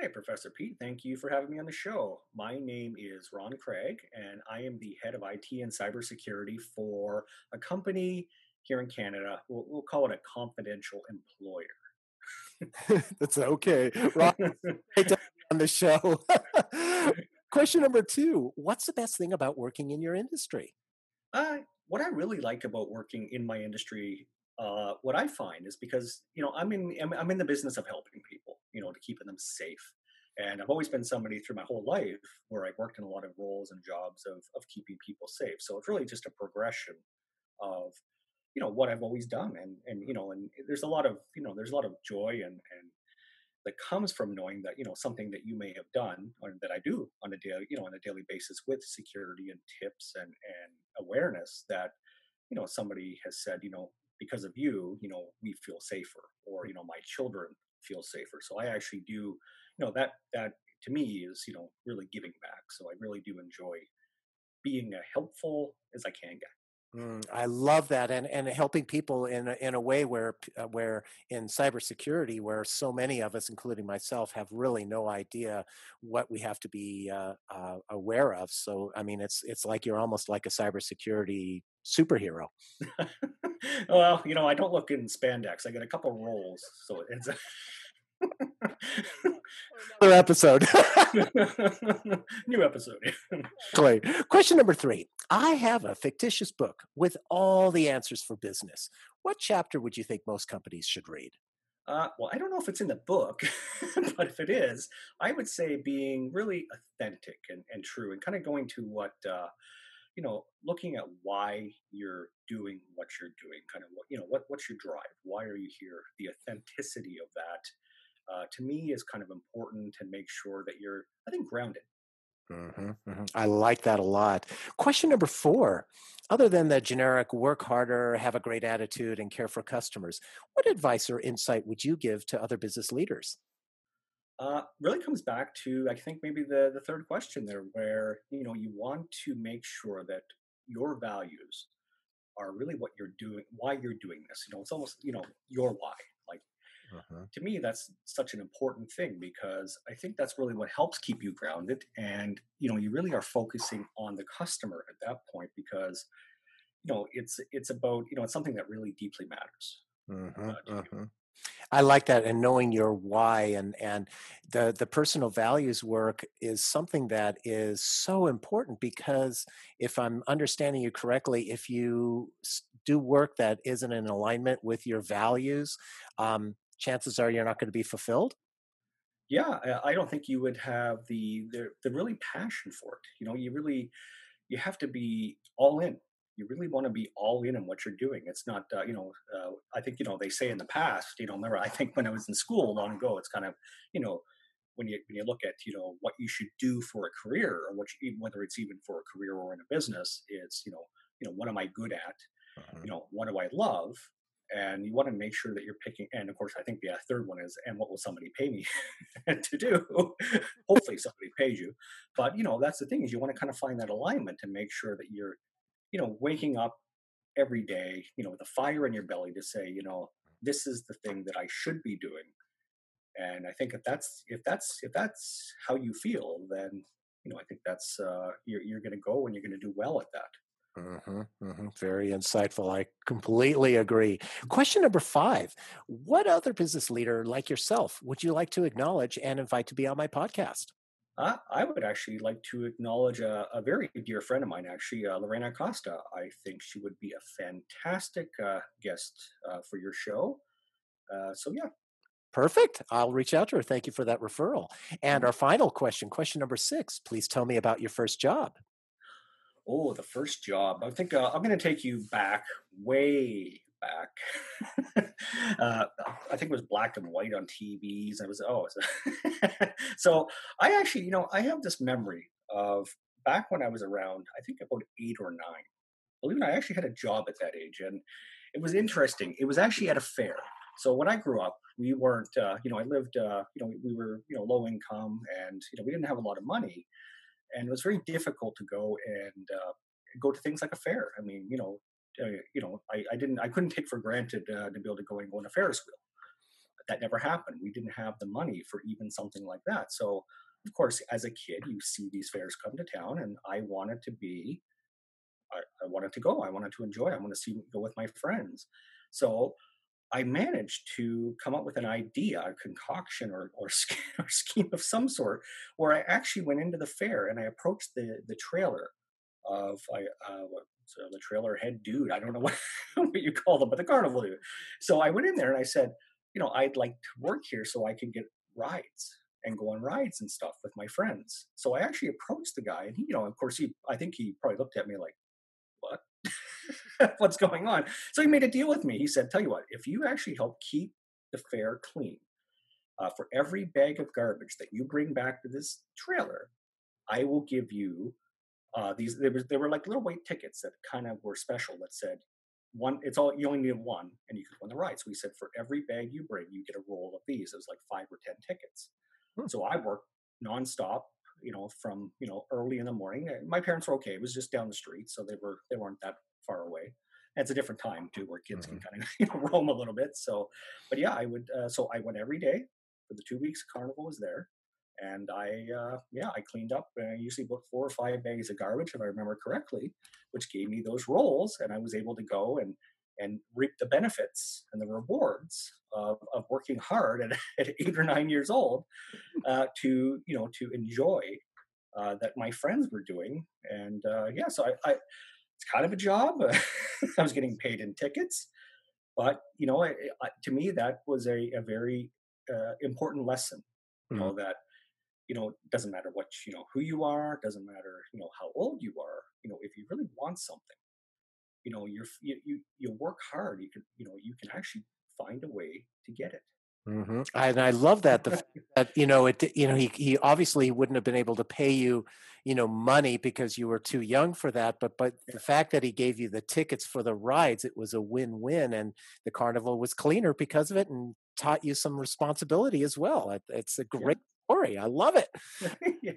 Hi, Professor Pete. Thank you for having me on the show. My name is Ron Craig, and I am the head of IT and cybersecurity for a company here in Canada. We'll, we'll call it a confidential employer. That's okay. Ron, on the show. Question number two What's the best thing about working in your industry? Uh, what I really like about working in my industry, uh, what I find is because you know I'm in I'm, I'm in the business of helping you know, to keeping them safe. And I've always been somebody through my whole life where I've worked in a lot of roles and jobs of of keeping people safe. So it's really just a progression of you know what I've always done, and and you know, and there's a lot of you know there's a lot of joy and and that comes from knowing that you know something that you may have done or that I do on a daily you know on a daily basis with security and tips and and awareness that you know somebody has said you know because of you you know we feel safer or you know my children feel safer so i actually do you know that that to me is you know really giving back so i really do enjoy being as helpful as i can get Mm, I love that, and and helping people in a, in a way where uh, where in cybersecurity, where so many of us, including myself, have really no idea what we have to be uh, uh, aware of. So, I mean, it's it's like you're almost like a cybersecurity superhero. well, you know, I don't look in spandex. I get a couple rolls, so it's. Another episode. New episode. Clay. Question number three. I have a fictitious book with all the answers for business. What chapter would you think most companies should read? Uh, well, I don't know if it's in the book, but if it is, I would say being really authentic and, and true and kind of going to what, uh, you know, looking at why you're doing what you're doing, kind of what, you know, what, what's your drive? Why are you here? The authenticity of that uh, to me is kind of important to make sure that you're, I think, grounded. Mm-hmm, mm-hmm. I like that a lot. Question number four Other than the generic work harder, have a great attitude, and care for customers, what advice or insight would you give to other business leaders? Uh, really comes back to I think maybe the the third question there, where you know you want to make sure that your values are really what you're doing, why you're doing this. You know, it's almost you know your why. Uh-huh. To me, that's such an important thing because I think that's really what helps keep you grounded. And, you know, you really are focusing on the customer at that point because, you know, it's, it's about, you know, it's something that really deeply matters. Uh-huh, uh-huh. I like that, and knowing your why and and the the personal values work is something that is so important because if I'm understanding you correctly, if you do work that isn't in alignment with your values, um, chances are you're not going to be fulfilled? Yeah i don't think you would have the, the the really passion for it you know you really you have to be all in you really want to be all in on what you're doing. It's not uh, you know uh, i think you know they say in the past you know remember i think when i was in school long ago it's kind of you know when you when you look at you know what you should do for a career or what you, whether it's even for a career or in a business it's you know you know what am i good at? Uh-huh. you know what do i love? And you want to make sure that you're picking and of course i think the uh, third one is and what will somebody pay me to do? Hopefully somebody pays you. But you know that's the thing is you want to kind of find that alignment to make sure that you're you know waking up every day you know with a fire in your belly to say you know this is the thing that i should be doing and i think if that's if that's if that's how you feel then you know i think that's uh you're, you're going to go and you're going to do well at that Mm-hmm, mm-hmm. Very insightful. I completely agree. Question number five What other business leader like yourself would you like to acknowledge and invite to be on my podcast? Uh, I would actually like to acknowledge a, a very dear friend of mine, actually, uh, Lorena Acosta. I think she would be a fantastic uh, guest uh, for your show. Uh, so, yeah. Perfect. I'll reach out to her. Thank you for that referral. And mm-hmm. our final question, question number six please tell me about your first job. Oh, the first job. I think uh, I'm going to take you back, way back. uh, I think it was black and white on TVs. I was oh, so I actually, you know, I have this memory of back when I was around. I think about eight or nine. believe it I actually had a job at that age, and it was interesting. It was actually at a fair. So when I grew up, we weren't, uh, you know, I lived, uh, you know, we were, you know, low income, and you know, we didn't have a lot of money, and it was very difficult to go and uh, go to things like a fair. I mean, you know, uh, you know, I, I, didn't, I couldn't take for granted uh, to be able to go and go on a Ferris wheel. That never happened. We didn't have the money for even something like that. So, of course, as a kid, you see these fairs come to town, and I wanted to be, I, I wanted to go. I wanted to enjoy. I want to see go with my friends. So I managed to come up with an idea, a concoction or, or, or scheme of some sort, where I actually went into the fair and I approached the the trailer of I, uh, so the trailer head dude. I don't know what, what you call them, but the carnival dude. So I went in there and I said, you know, I'd like to work here so I can get rides and go on rides and stuff with my friends. So I actually approached the guy, and he, you know, of course, he, I think he probably looked at me like, what? What's going on? So he made a deal with me. He said, tell you what, if you actually help keep the fair clean, uh, for every bag of garbage that you bring back to this trailer, I will give you uh, these there was there were like little white tickets that kind of were special that said one it's all you only need one and you could win the ride. So we said for every bag you bring you get a roll of these. It was like five or ten tickets. Hmm. so i worked nonstop you know from you know early in the morning my parents were okay. It was just down the street so they were they weren't that far away. And it's a different time too where kids mm-hmm. can kind of you know roam a little bit so but yeah i would uh, so i went every day for the two weeks carnival was there and I, uh, yeah, I cleaned up. And I usually booked four or five bags of garbage, if I remember correctly, which gave me those rolls, and I was able to go and and reap the benefits and the rewards of, of working hard at, at eight or nine years old uh, to you know to enjoy uh, that my friends were doing. And uh, yeah, so I, I, it's kind of a job. I was getting paid in tickets, but you know, I, I, to me that was a, a very uh, important lesson. You know mm-hmm. that you know, it doesn't matter what, you know, who you are, doesn't matter, you know, how old you are, you know, if you really want something, you know, you're, you, you, you work hard, you can, you know, you can actually find a way to get it. Mm-hmm. And I love that the that you know it you know he he obviously wouldn't have been able to pay you you know money because you were too young for that but but the fact that he gave you the tickets for the rides it was a win-win and the carnival was cleaner because of it and taught you some responsibility as well it's a great story. I love it. yeah,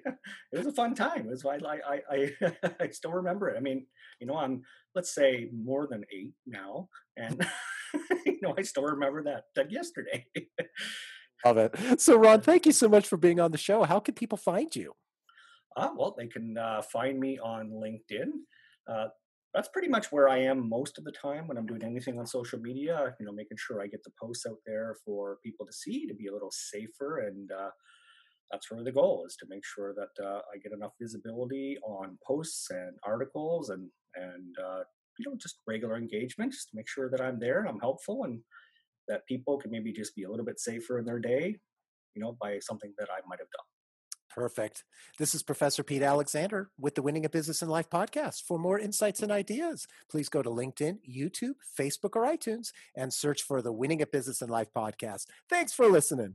it was a fun time. It was I I I I still remember it. I mean, you know, I'm let's say more than eight now, and you know, I still remember that yesterday. love it. So, Ron, thank you so much for being on the show. How can people find you? Uh, well, they can uh, find me on LinkedIn. Uh, that's pretty much where I am most of the time when I'm doing anything on social media. You know, making sure I get the posts out there for people to see to be a little safer and uh, that's really the goal is to make sure that uh, I get enough visibility on posts and articles and and uh, you know just regular engagement just to make sure that I'm there and I'm helpful and that people can maybe just be a little bit safer in their day, you know, by something that I might have done. Perfect. This is Professor Pete Alexander with the Winning a Business in Life podcast. For more insights and ideas, please go to LinkedIn, YouTube, Facebook, or iTunes and search for the Winning a Business in Life podcast. Thanks for listening.